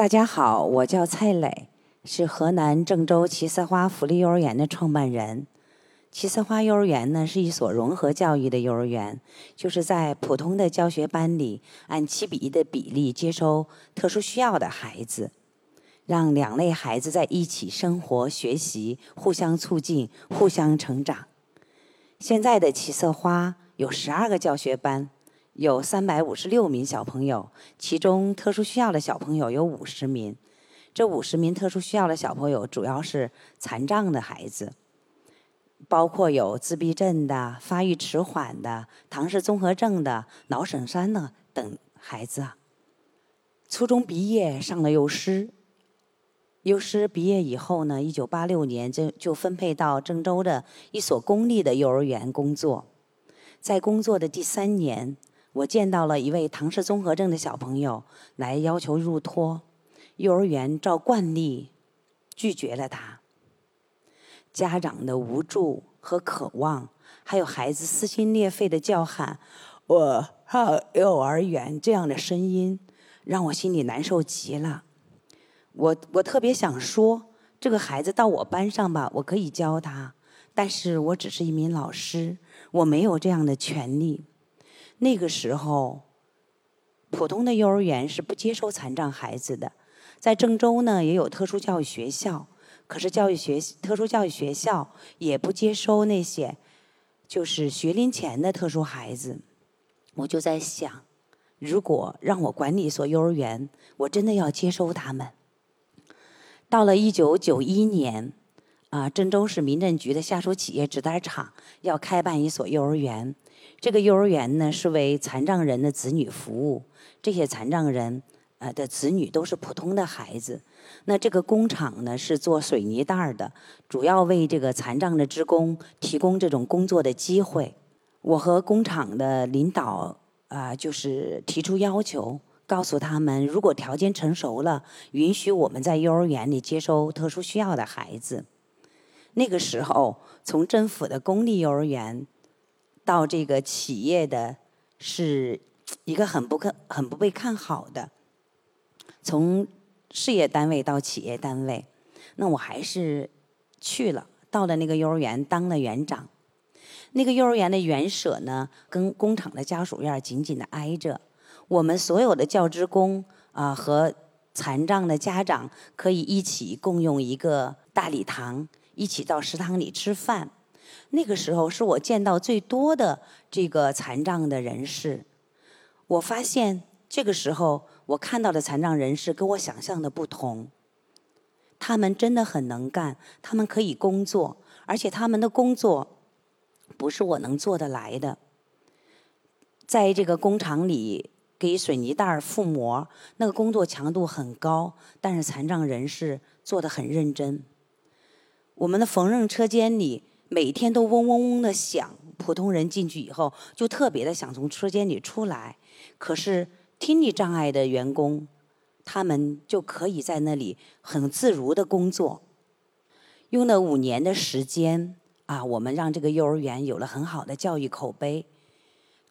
大家好，我叫蔡磊，是河南郑州七色花福利幼儿园的创办人。七色花幼儿园呢是一所融合教育的幼儿园，就是在普通的教学班里按七比一的比例接收特殊需要的孩子，让两类孩子在一起生活、学习，互相促进、互相成长。现在的七色花有十二个教学班，有三百五十六名小朋友，其中特殊需要的小朋友有五十名。这五十名特殊需要的小朋友主要是残障的孩子。包括有自闭症的、发育迟缓的、唐氏综合症的、脑损伤的等孩子。初中毕业上了幼师，幼师毕业以后呢，一九八六年就就分配到郑州的一所公立的幼儿园工作。在工作的第三年，我见到了一位唐氏综合症的小朋友来要求入托，幼儿园照惯例拒绝了他。家长的无助和渴望，还有孩子撕心裂肺的叫喊“我上幼儿园”这样的声音，让我心里难受极了。我我特别想说，这个孩子到我班上吧，我可以教他，但是我只是一名老师，我没有这样的权利。那个时候，普通的幼儿园是不接收残障孩子的，在郑州呢，也有特殊教育学校。可是教育学特殊教育学校也不接收那些就是学龄前的特殊孩子，我就在想，如果让我管理一所幼儿园，我真的要接收他们。到了一九九一年，啊，郑州市民政局的下属企业直单厂要开办一所幼儿园，这个幼儿园呢是为残障人的子女服务，这些残障人。呃的子女都是普通的孩子，那这个工厂呢是做水泥袋儿的，主要为这个残障的职工提供这种工作的机会。我和工厂的领导啊，就是提出要求，告诉他们，如果条件成熟了，允许我们在幼儿园里接收特殊需要的孩子。那个时候，从政府的公立幼儿园到这个企业的，是一个很不看、很不被看好的。从事业单位到企业单位，那我还是去了，到了那个幼儿园当了园长。那个幼儿园的园舍呢，跟工厂的家属院紧紧的挨着。我们所有的教职工啊和残障的家长可以一起共用一个大礼堂，一起到食堂里吃饭。那个时候是我见到最多的这个残障的人士。我发现这个时候。我看到的残障人士跟我想象的不同，他们真的很能干，他们可以工作，而且他们的工作不是我能做得来的。在这个工厂里给水泥袋儿覆膜，那个工作强度很高，但是残障人士做得很认真。我们的缝纫车间里每天都嗡嗡嗡的响，普通人进去以后就特别的想从车间里出来，可是。听力障碍的员工，他们就可以在那里很自如的工作。用了五年的时间啊，我们让这个幼儿园有了很好的教育口碑。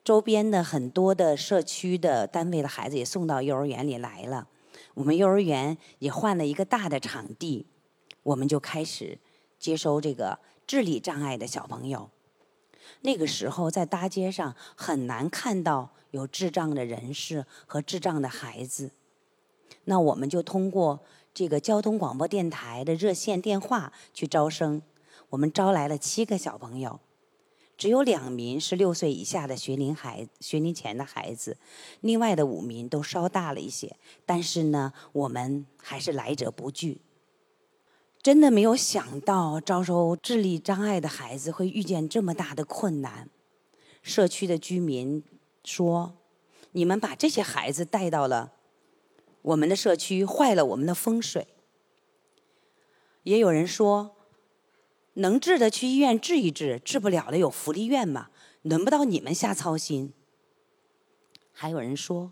周边的很多的社区的单位的孩子也送到幼儿园里来了。我们幼儿园也换了一个大的场地，我们就开始接收这个智力障碍的小朋友。那个时候在大街上很难看到。有智障的人士和智障的孩子，那我们就通过这个交通广播电台的热线电话去招生。我们招来了七个小朋友，只有两名是六岁以下的学龄孩学龄前的孩子，另外的五名都稍大了一些。但是呢，我们还是来者不拒。真的没有想到招收智力障碍的孩子会遇见这么大的困难，社区的居民。说：“你们把这些孩子带到了我们的社区，坏了我们的风水。”也有人说：“能治的去医院治一治，治不了的有福利院嘛，轮不到你们瞎操心。”还有人说：“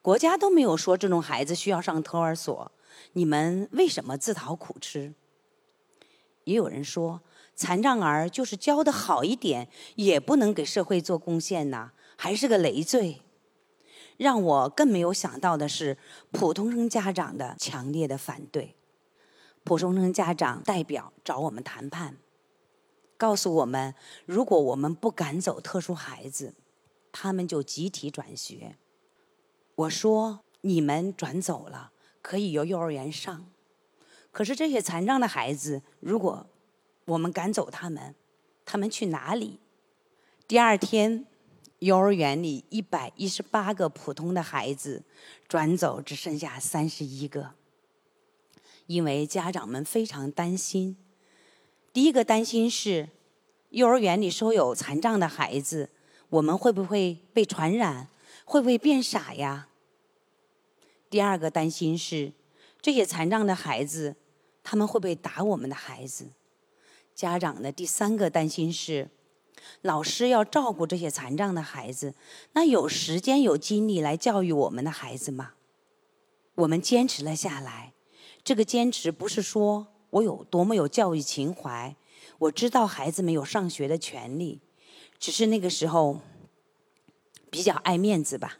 国家都没有说这种孩子需要上托儿所，你们为什么自讨苦吃？”也有人说：“残障儿就是教的好一点，也不能给社会做贡献呐。”还是个累赘。让我更没有想到的是，普通生家长的强烈的反对。普通生家长代表找我们谈判，告诉我们，如果我们不赶走特殊孩子，他们就集体转学。我说：“你们转走了，可以由幼儿园上。可是这些残障的孩子，如果我们赶走他们，他们去哪里？”第二天，幼儿园里一百一十八个普通的孩子转走，只剩下三十一个。因为家长们非常担心。第一个担心是，幼儿园里收有残障的孩子，我们会不会被传染？会不会变傻呀？第二个担心是，这些残障的孩子，他们会不会打我们的孩子？家长的第三个担心是，老师要照顾这些残障的孩子，那有时间有精力来教育我们的孩子吗？我们坚持了下来。这个坚持不是说我有多么有教育情怀，我知道孩子们有上学的权利，只是那个时候比较爱面子吧。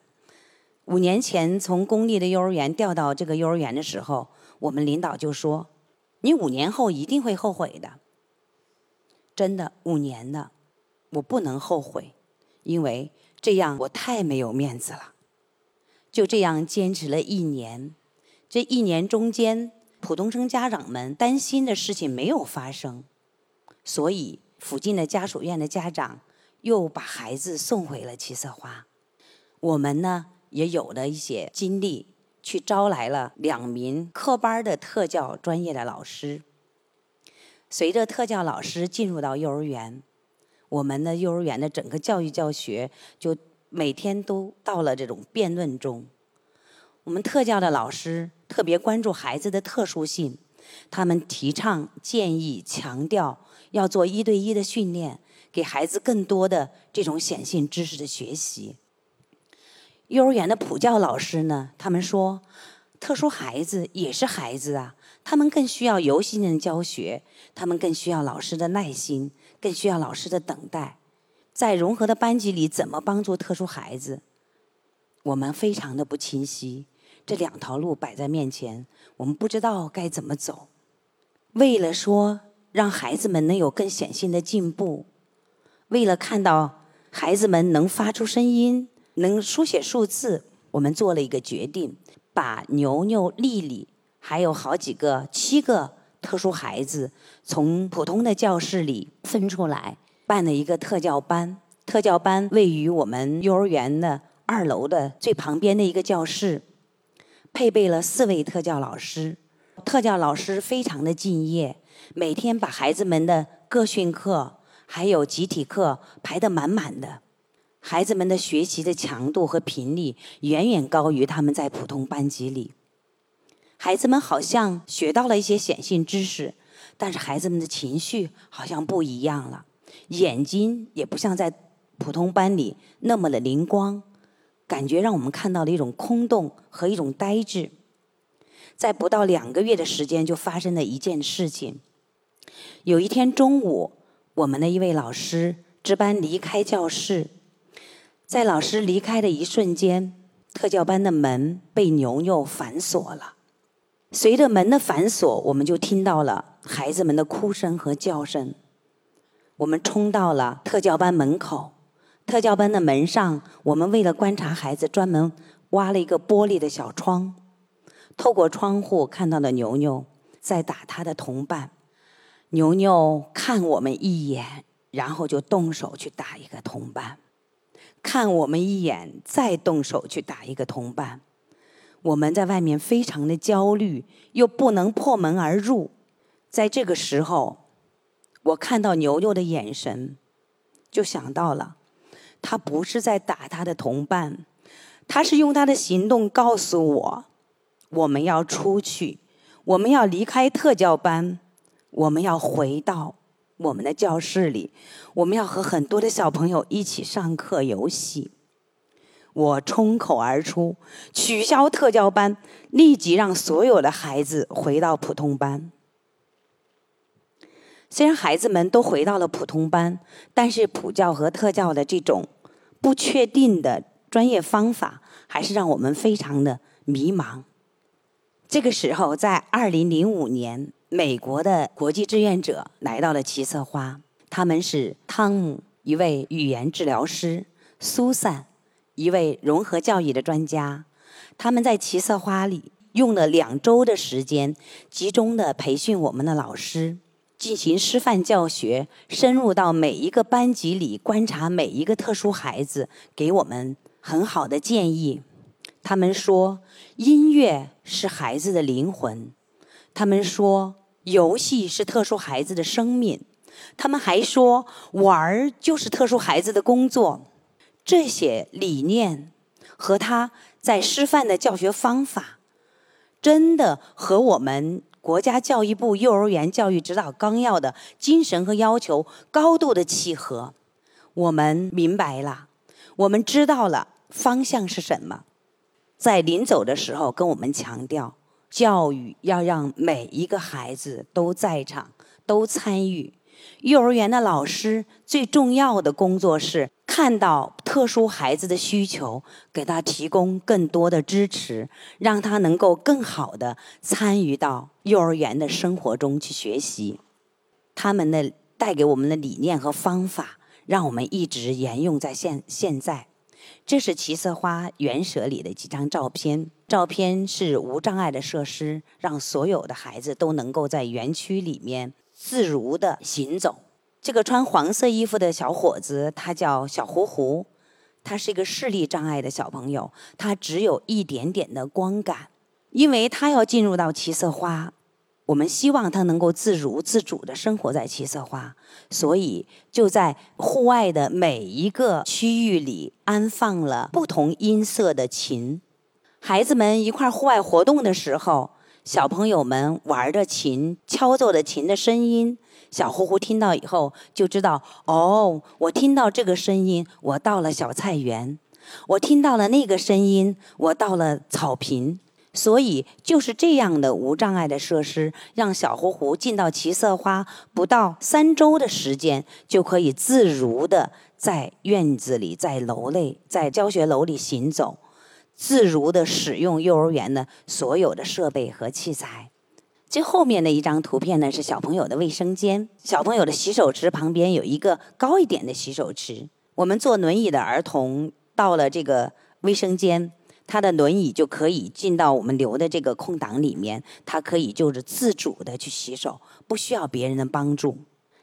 五年前从公立的幼儿园调到这个幼儿园的时候，我们领导就说：“你五年后一定会后悔的。”真的，五年了，我不能后悔，因为这样我太没有面子了。就这样坚持了一年。这一年中间，普通生家长们担心的事情没有发生，所以附近的家属院的家长又把孩子送回了七色花。我们呢也有了一些经历，去招来了两名科班的特教专业的老师。随着特教老师进入到幼儿园，我们的幼儿园的整个教育教学就每天都到了这种辩论中。我们特教的老师特别关注孩子的特殊性，他们提倡、建议、强调要做一对一的训练，给孩子更多的这种显性知识的学习。幼儿园的普教老师呢，他们说，特殊孩子也是孩子啊，他们更需要游戏性的教学，他们更需要老师的耐心，更需要老师的等待。在融合的班级里，怎么帮助特殊孩子？我们非常的不清晰。这两条路摆在面前，我们不知道该怎么走。为了说让孩子们能有更显性的进步，为了看到孩子们能发出声音、能书写数字，我们做了一个决定，把牛牛、丽丽还有好几个七个特殊孩子从普通的教室里分出来，办了一个特教班。特教班位于我们幼儿园的二楼的最旁边的一个教室。配备了四位特教老师，特教老师非常的敬业，每天把孩子们的个训课还有集体课排得满满的，孩子们的学习的强度和频率远远高于他们在普通班级里。孩子们好像学到了一些显性知识，但是孩子们的情绪好像不一样了，眼睛也不像在普通班里那么的灵光。感觉让我们看到了一种空洞和一种呆滞。在不到两个月的时间，就发生了一件事情。有一天中午，我们的一位老师值班离开教室，在老师离开的一瞬间，特教班的门被牛牛反锁了。随着门的反锁，我们就听到了孩子们的哭声和叫声。我们冲到了特教班门口。特教班的门上，我们为了观察孩子，专门挖了一个玻璃的小窗，透过窗户看到了牛牛在打他的同伴。牛牛看我们一眼，然后就动手去打一个同伴，看我们一眼，再动手去打一个同伴。我们在外面非常的焦虑，又不能破门而入。在这个时候，我看到牛牛的眼神，就想到了。他不是在打他的同伴，他是用他的行动告诉我：我们要出去，我们要离开特教班，我们要回到我们的教室里，我们要和很多的小朋友一起上课游戏。我冲口而出，取消特教班，立即让所有的孩子回到普通班。虽然孩子们都回到了普通班，但是普教和特教的这种不确定的专业方法，还是让我们非常的迷茫。这个时候，在二零零五年，美国的国际志愿者来到了齐策花，他们是汤姆，一位语言治疗师；苏珊，一位融合教育的专家。他们在齐策花里用了两周的时间，集中的培训我们的老师，进行师范教学，深入到每一个班级里观察每一个特殊孩子，给我们很好的建议。他们说，音乐是孩子的灵魂；他们说，游戏是特殊孩子的生命；他们还说，玩儿就是特殊孩子的工作。这些理念和他在师范的教学方法，真的和我们国家教育部幼儿园教育指导纲要的精神和要求高度的契合。我们明白了，我们知道了方向是什么。在临走的时候，跟我们强调，教育要让每一个孩子都在场、都参与。幼儿园的老师最重要的工作是看到特殊孩子的需求，给他提供更多的支持，让他能够更好的参与到幼儿园的生活中去学习。他们的带给我们的理念和方法，让我们一直沿用在现现在。这是奇色花园舍里的几张照片。照片是无障碍的设施，让所有的孩子都能够在园区里面自如的行走。这个穿黄色衣服的小伙子，他叫小胡胡，他是一个视力障碍的小朋友，他只有一点点的光感，因为他要进入到奇色花。我们希望他能够自如自主的生活在七色花，所以就在户外的每一个区域里安放了不同音色的琴。孩子们一块户外活动的时候，小朋友们玩着琴，敲奏的琴的声音，小呼呼听到以后就知道：哦，我听到这个声音，我到了小菜园；我听到了那个声音，我到了草坪。所以就是这样的无障碍的设施，让小胡胡进到奇色花不到三周的时间，就可以自如的在院子里、在楼内、在教学楼里行走，自如的使用幼儿园的所有的设备和器材。最后面的一张图片呢，是小朋友的卫生间，小朋友的洗手池旁边有一个高一点的洗手池。我们坐轮椅的儿童到了这个卫生间。他的轮椅就可以进到我们留的这个空档里面，他可以就是自主的去洗手，不需要别人的帮助。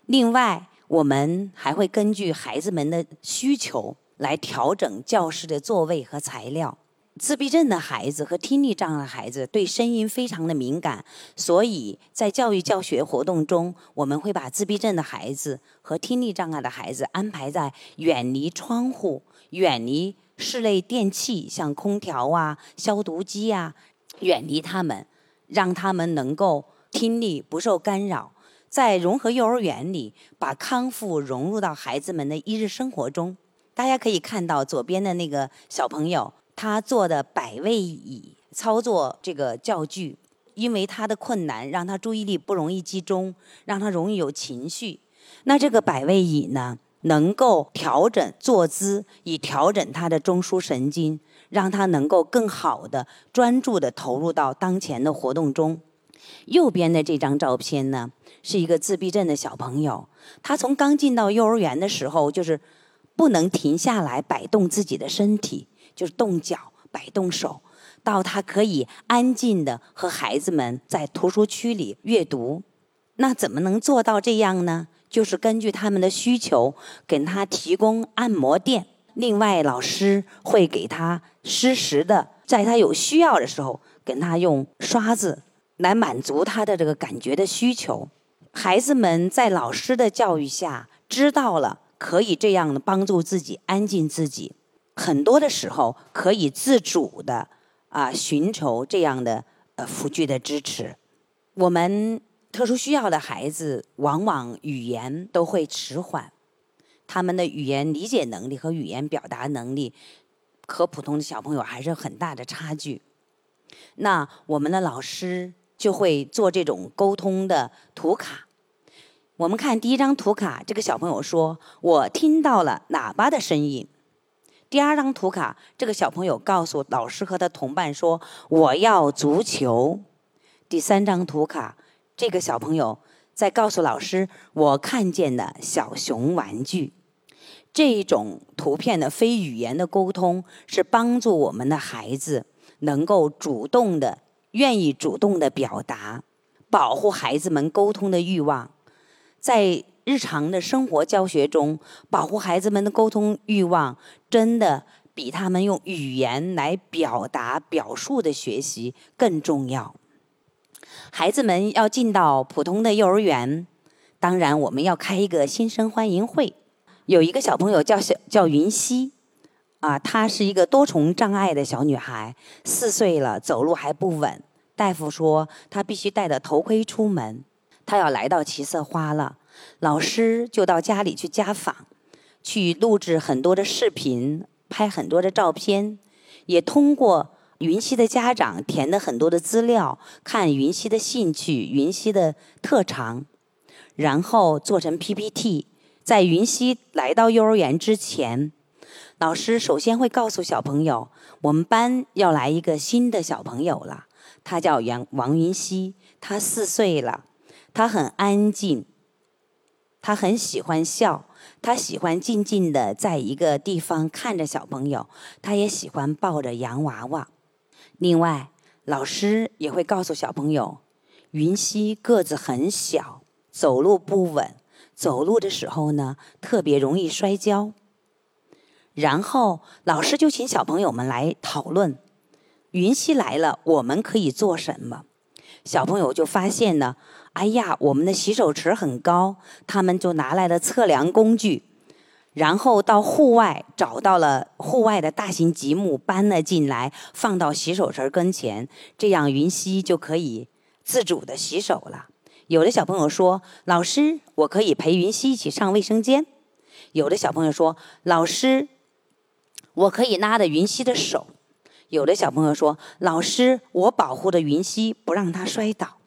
另外，我们还会根据孩子们的需求来调整教室的座位和材料。自闭症的孩子和听力障碍的孩子对声音非常的敏感，所以在教育教学活动中，我们会把自闭症的孩子和听力障碍的孩子安排在远离窗户、远离。室内电器，像空调啊、消毒机啊，远离他们，让他们能够听力不受干扰。在融合幼儿园里，把康复融入到孩子们的一日生活中。大家可以看到左边的那个小朋友，他坐的百位椅操作这个教具，因为他的困难，让他注意力不容易集中，让他容易有情绪。那这个百位椅呢？能够调整坐姿，以调整他的中枢神经，让他能够更好的专注的投入到当前的活动中。右边的这张照片呢，是一个自闭症的小朋友，他从刚进到幼儿园的时候，就是不能停下来摆动自己的身体，就是动脚、摆动手，到他可以安静的和孩子们在图书区里阅读。那怎么能做到这样呢？就是根据他们的需求，给他提供按摩垫。另外，老师会给他适时的，在他有需要的时候，给他用刷子来满足他的这个感觉的需求。孩子们在老师的教育下，知道了可以这样的帮助自己安静自己。很多的时候，可以自主的啊寻求这样的呃辅具的支持。我们。特殊需要的孩子往往语言都会迟缓，他们的语言理解能力和语言表达能力和普通的小朋友还是很大的差距。那我们的老师就会做这种沟通的图卡。我们看第一张图卡，这个小朋友说：“我听到了喇叭的声音。”第二张图卡，这个小朋友告诉老师和他同伴说：“我要足球。”第三张图卡，这个小朋友在告诉老师：“我看见的小熊玩具。”这种图片的非语言的沟通，是帮助我们的孩子能够主动的、愿意主动的表达，保护孩子们沟通的欲望，在。日常的生活教学中，保护孩子们的沟通欲望，真的比他们用语言来表达表述的学习更重要。孩子们要进到普通的幼儿园，当然我们要开一个新生欢迎会。有一个小朋友叫小叫云溪，啊，她是一个多重障碍的小女孩，四岁了，走路还不稳。大夫说她必须戴着头盔出门。她要来到七色花了。老师就到家里去家访，去录制很多的视频，拍很多的照片，也通过云溪的家长填的很多的资料，看云溪的兴趣、云溪的特长，然后做成 PPT。在云溪来到幼儿园之前，老师首先会告诉小朋友，我们班要来一个新的小朋友了，他叫杨王云溪，他四岁了，他很安静。他很喜欢笑，他喜欢静静的在一个地方看着小朋友，他也喜欢抱着洋娃娃。另外，老师也会告诉小朋友，云溪个子很小，走路不稳，走路的时候呢特别容易摔跤。然后，老师就请小朋友们来讨论，云溪来了，我们可以做什么？小朋友就发现呢。哎呀，我们的洗手池很高，他们就拿来了测量工具，然后到户外找到了户外的大型积木，搬了进来，放到洗手池跟前，这样云溪就可以自主的洗手了。有的小朋友说：“老师，我可以陪云溪一起上卫生间。”有的小朋友说：“老师，我可以拉着云溪的手。”有的小朋友说：“老师，我保护着云溪，不让他摔倒。”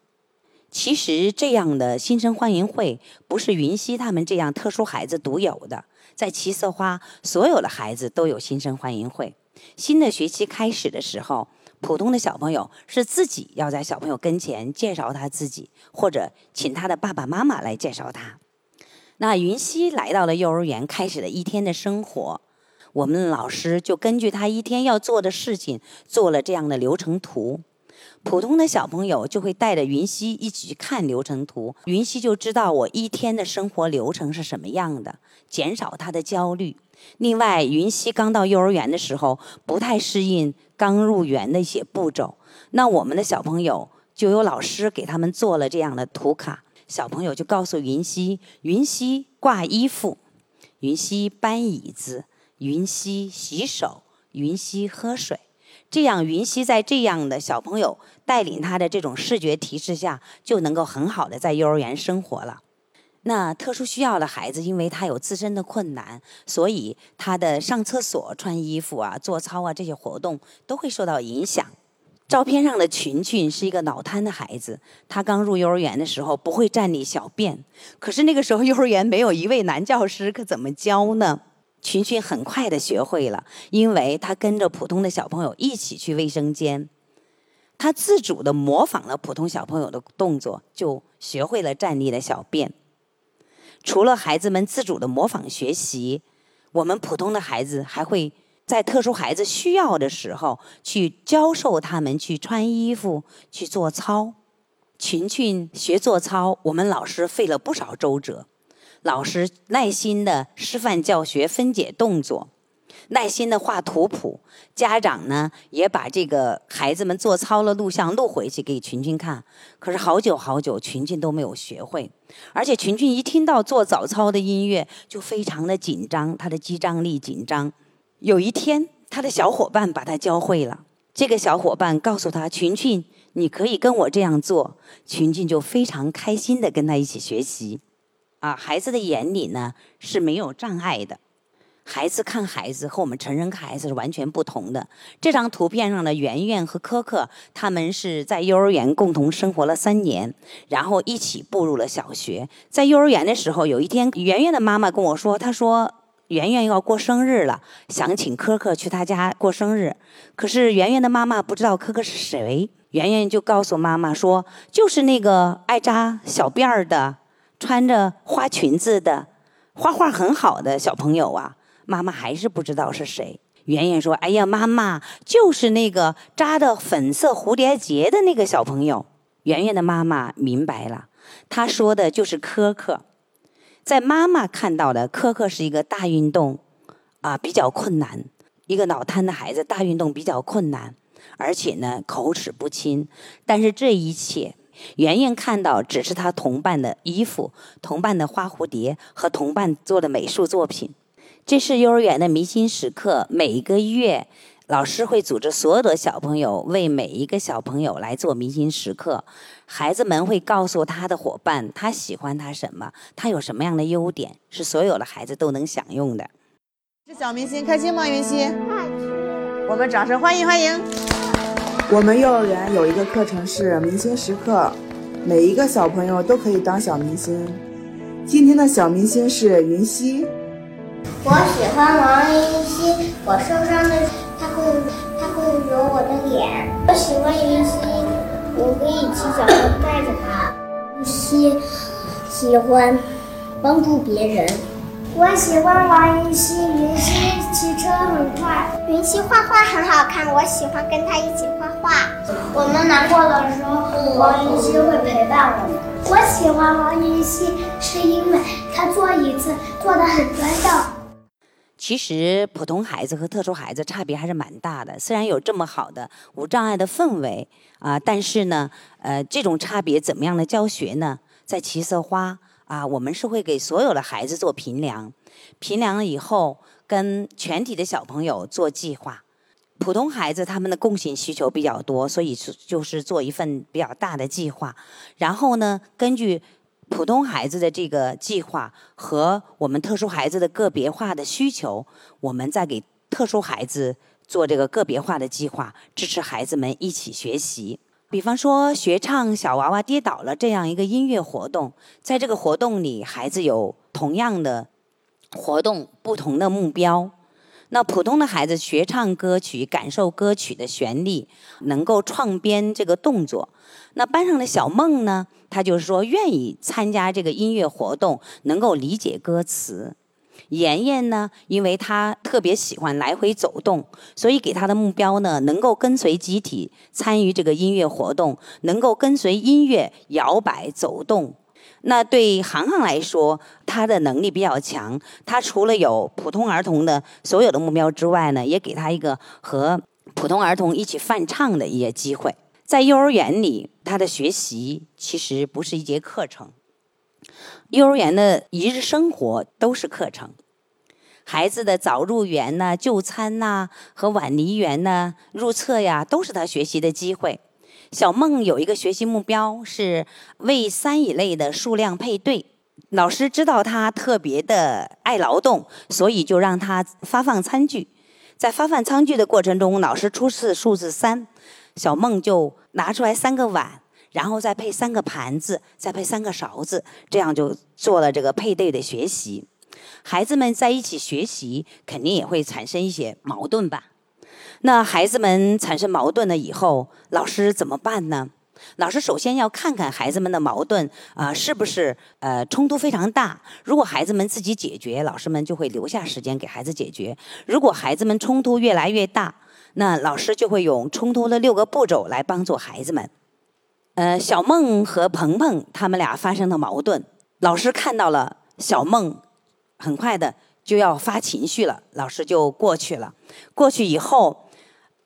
其实这样的新生欢迎会不是云溪他们这样特殊孩子独有的，在七色花所有的孩子都有新生欢迎会。新的学期开始的时候，普通的小朋友是自己要在小朋友跟前介绍他自己，或者请他的爸爸妈妈来介绍他。那云溪来到了幼儿园，开始了一天的生活，我们老师就根据他一天要做的事情做了这样的流程图。普通的小朋友就会带着云溪一起去看流程图，云溪就知道我一天的生活流程是什么样的，减少他的焦虑。另外，云溪刚到幼儿园的时候不太适应刚入园的一些步骤，那我们的小朋友就有老师给他们做了这样的图卡，小朋友就告诉云溪：云溪挂衣服，云溪搬椅子，云溪洗手，云溪喝水。这样，云溪在这样的小朋友带领他的这种视觉提示下，就能够很好的在幼儿园生活了。那特殊需要的孩子，因为他有自身的困难，所以他的上厕所、穿衣服啊、做操啊这些活动都会受到影响。照片上的群群是一个脑瘫的孩子，他刚入幼儿园的时候不会站立小便，可是那个时候幼儿园没有一位男教师，可怎么教呢？群群很快的学会了，因为他跟着普通的小朋友一起去卫生间，他自主的模仿了普通小朋友的动作，就学会了站立的小便。除了孩子们自主的模仿学习，我们普通的孩子还会在特殊孩子需要的时候去教授他们去穿衣服、去做操。群群学做操，我们老师费了不少周折。老师耐心的示范教学、分解动作，耐心的画图谱。家长呢也把这个孩子们做操的录像录回去给群群看。可是好久好久，群群都没有学会。而且群群一听到做早操的音乐，就非常的紧张，他的肌张力紧张。有一天，他的小伙伴把他教会了。这个小伙伴告诉他：“群群，你可以跟我这样做。”群群就非常开心的跟他一起学习。啊，孩子的眼里呢是没有障碍的。孩子看孩子和我们成人看孩子是完全不同的。这张图片上的圆圆和可可，他们是在幼儿园共同生活了三年，然后一起步入了小学。在幼儿园的时候，有一天，圆圆的妈妈跟我说：“她说，圆圆要过生日了，想请可可去她家过生日。可是圆圆的妈妈不知道可可是谁，圆圆就告诉妈妈说：“就是那个爱扎小辫儿的，穿着花裙子的，画画很好的小朋友啊。”妈妈还是不知道是谁。圆圆说：“哎呀，妈妈，就是那个扎的粉色蝴蝶结的那个小朋友。”圆圆的妈妈明白了，她说的就是可可。在妈妈看到的，可可是一个大运动，啊，比较困难。一个脑瘫的孩子，大运动比较困难，而且呢，口齿不清。但是这一切，圆圆看到只是他同伴的衣服、同伴的花蝴蝶和同伴做的美术作品。这是幼儿园的明星时刻，每一个月。老师会组织所有的小朋友为每一个小朋友来做明星时刻，孩子们会告诉他的伙伴他喜欢他什么，他有什么样的优点，是所有的孩子都能享用的。这小明星开心吗？云溪，我们掌声欢迎欢迎。我们幼儿园有一个课程是明星时刻，每一个小朋友都可以当小明星。今天的小明星是云溪。我喜欢王云溪，我受伤的。他会，他会揉我的脸。我喜欢云溪，我可以骑小车带着他。云溪喜欢帮助别人。我喜欢王云溪，云溪骑车很快。云溪画画很好看，我喜欢跟他一起画画。我们难过的时候，王云溪会陪伴我们。我喜欢王云溪，是因为他坐椅子坐的很端正。其实普通孩子和特殊孩子差别还是蛮大的。虽然有这么好的无障碍的氛围啊，但是呢，呃，这种差别怎么样的教学呢？在七色花啊，我们是会给所有的孩子做评量，评量了以后跟全体的小朋友做计划。普通孩子他们的共性需求比较多，所以就是做一份比较大的计划，然后呢，根据。普通孩子的这个计划和我们特殊孩子的个别化的需求，我们再给特殊孩子做这个个别化的计划，支持孩子们一起学习。比方说，学唱《小娃娃跌倒了》这样一个音乐活动，在这个活动里，孩子有同样的活动，不同的目标。那普通的孩子学唱歌曲，感受歌曲的旋律，能够创编这个动作。那班上的小梦呢？他就是说愿意参加这个音乐活动，能够理解歌词。妍妍呢，因为她特别喜欢来回走动，所以给她的目标呢，能够跟随集体参与这个音乐活动，能够跟随音乐摇摆走动。那对航航来说，他的能力比较强。他除了有普通儿童的所有的目标之外呢，也给他一个和普通儿童一起泛唱的一些机会。在幼儿园里，他的学习其实不是一节课程。幼儿园的一日生活都是课程。孩子的早入园呐、就餐呐和晚离园呐、入册呀，都是他学习的机会。小梦有一个学习目标是为三以内的数量配对。老师知道他特别的爱劳动，所以就让他发放餐具。在发放餐具的过程中，老师出示数字三，小梦就拿出来三个碗，然后再配三个盘子，再配三个勺子，这样就做了这个配对的学习。孩子们在一起学习，肯定也会产生一些矛盾吧。那孩子们产生矛盾了以后，老师怎么办呢？老师首先要看看孩子们的矛盾啊，是不是呃冲突非常大？如果孩子们自己解决，老师们就会留下时间给孩子解决；如果孩子们冲突越来越大，那老师就会用冲突的六个步骤来帮助孩子们。呃，小梦和鹏鹏他们俩发生了矛盾，老师看到了小梦，很快的就要发情绪了，老师就过去了。过去以后。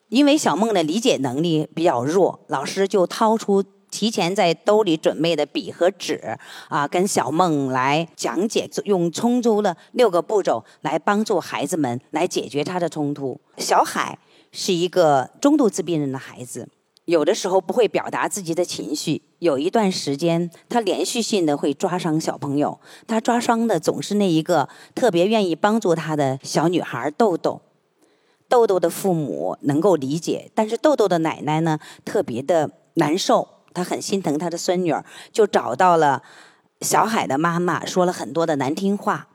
因为小梦的理解能力比较弱，老师就掏出提前在兜里准备的笔和纸，啊，跟小梦来讲解，用冲突的六个步骤来帮助孩子们来解决他的冲突。小海是一个中度自闭症的孩子，有的时候不会表达自己的情绪，有一段时间他连续性的会抓伤小朋友，他抓伤的总是那一个特别愿意帮助他的小女孩豆豆。豆豆的父母能够理解，但是豆豆的奶奶呢特别的难受，她很心疼她的孙女儿，就找到了小海的妈妈，说了很多的难听话。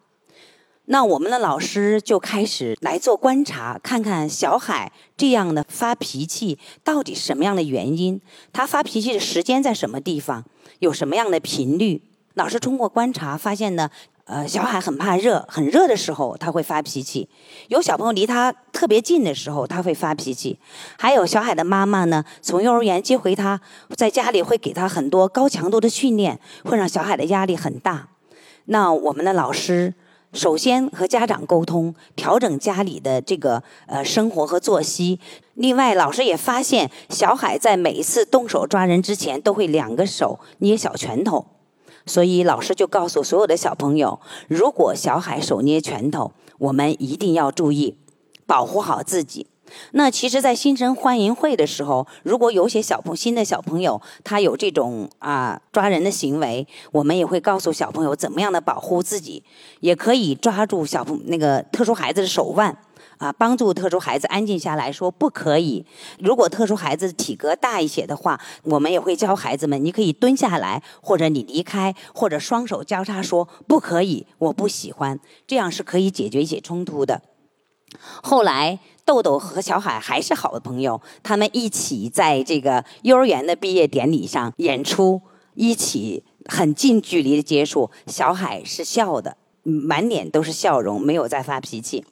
那我们的老师就开始来做观察，看看小海这样的发脾气到底什么样的原因，他发脾气的时间在什么地方，有什么样的频率。老师通过观察发现呢，呃，小海很怕热，很热的时候他会发脾气；有小朋友离他特别近的时候他会发脾气；还有小海的妈妈呢，从幼儿园接回他，在家里会给他很多高强度的训练，会让小海的压力很大。那我们的老师。首先和家长沟通，调整家里的这个呃生活和作息。另外，老师也发现小海在每一次动手抓人之前，都会两个手捏小拳头，所以老师就告诉所有的小朋友，如果小海手捏拳头，我们一定要注意，保护好自己。那其实，在新生欢迎会的时候，如果有些小朋新的小朋友他有这种啊抓人的行为，我们也会告诉小朋友怎么样的保护自己，也可以抓住小朋那个特殊孩子的手腕，啊，帮助特殊孩子安静下来说不可以。如果特殊孩子体格大一些的话，我们也会教孩子们，你可以蹲下来，或者你离开，或者双手交叉说不可以，我不喜欢，这样是可以解决一些冲突的。后来。豆豆和小海还是好的朋友，他们一起在这个幼儿园的毕业典礼上演出，一起很近距离的接触。小海是笑的，满脸都是笑容，没有再发脾气。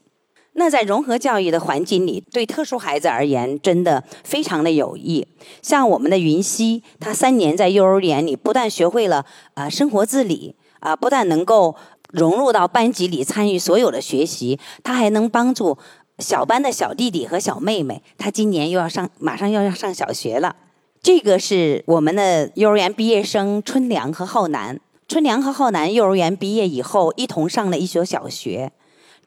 那在融合教育的环境里，对特殊孩子而言，真的非常的有益。像我们的云溪，他三年在幼儿园里不但学会了啊生活自理啊，不但能够融入到班级里参与所有的学习，他还能帮助。小班的小弟弟和小妹妹，他今年又要上，马上又要上小学了。这个是我们的幼儿园毕业生春良和浩南。春良和浩南幼儿园毕业以后，一同上了一所小学。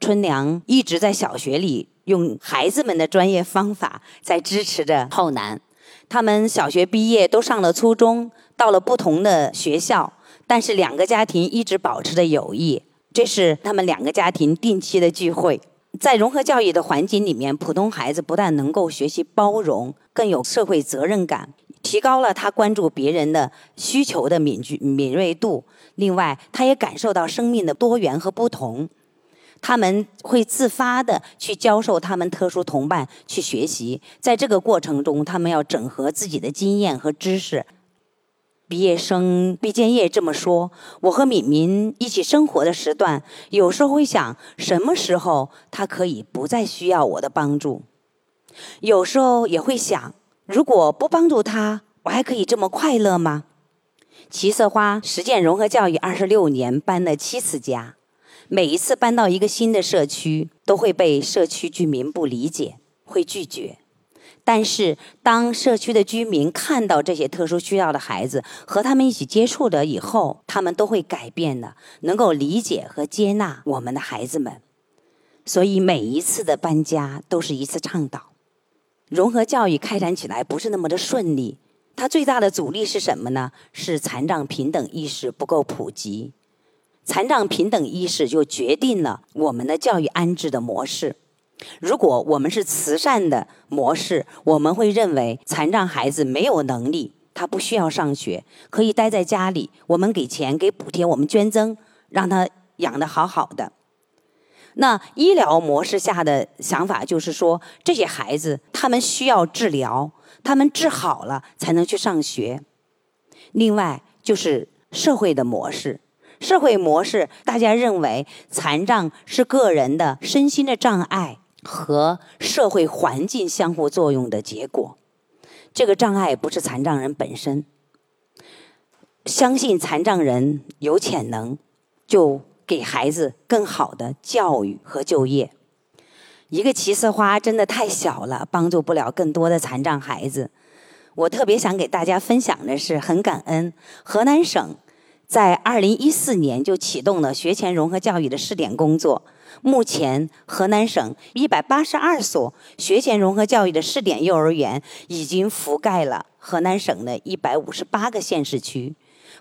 春良一直在小学里用孩子们的专业方法在支持着浩南。他们小学毕业都上了初中，到了不同的学校，但是两个家庭一直保持着友谊。这是他们两个家庭定期的聚会。在融合教育的环境里面，普通孩子不但能够学习包容，更有社会责任感，提高了他关注别人的需求的敏敏锐度。另外，他也感受到生命的多元和不同。他们会自发的去教授他们特殊同伴去学习，在这个过程中，他们要整合自己的经验和知识。毕业生毕建业这么说：“我和敏敏一起生活的时段，有时候会想，什么时候他可以不再需要我的帮助？有时候也会想，如果不帮助他，我还可以这么快乐吗？”齐色花实践融合教育二十六年，搬了七次家，每一次搬到一个新的社区，都会被社区居民不理解，会拒绝。但是，当社区的居民看到这些特殊需要的孩子和他们一起接触了以后，他们都会改变的，能够理解和接纳我们的孩子们。所以，每一次的搬家都是一次倡导。融合教育开展起来不是那么的顺利，它最大的阻力是什么呢？是残障平等意识不够普及。残障平等意识就决定了我们的教育安置的模式。如果我们是慈善的模式，我们会认为残障孩子没有能力，他不需要上学，可以待在家里。我们给钱、给补贴，我们捐赠，让他养得好好的。那医疗模式下的想法就是说，这些孩子他们需要治疗，他们治好了才能去上学。另外就是社会的模式，社会模式大家认为残障是个人的身心的障碍。和社会环境相互作用的结果，这个障碍不是残障人本身。相信残障人有潜能，就给孩子更好的教育和就业。一个奇色花真的太小了，帮助不了更多的残障孩子。我特别想给大家分享的是，很感恩河南省在二零一四年就启动了学前融合教育的试点工作。目前，河南省一百八十二所学前融合教育的试点幼儿园已经覆盖了河南省的一百五十八个县市区。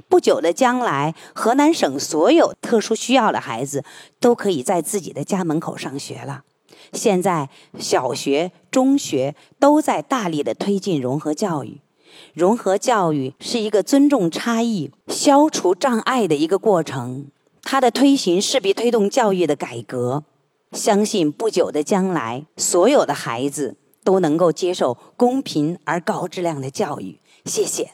不久的将来，河南省所有特殊需要的孩子都可以在自己的家门口上学了。现在，小学、中学都在大力的推进融合教育。融合教育是一个尊重差异、消除障碍的一个过程。它的推行势必推动教育的改革。相信不久的将来，所有的孩子都能够接受公平而高质量的教育。谢谢。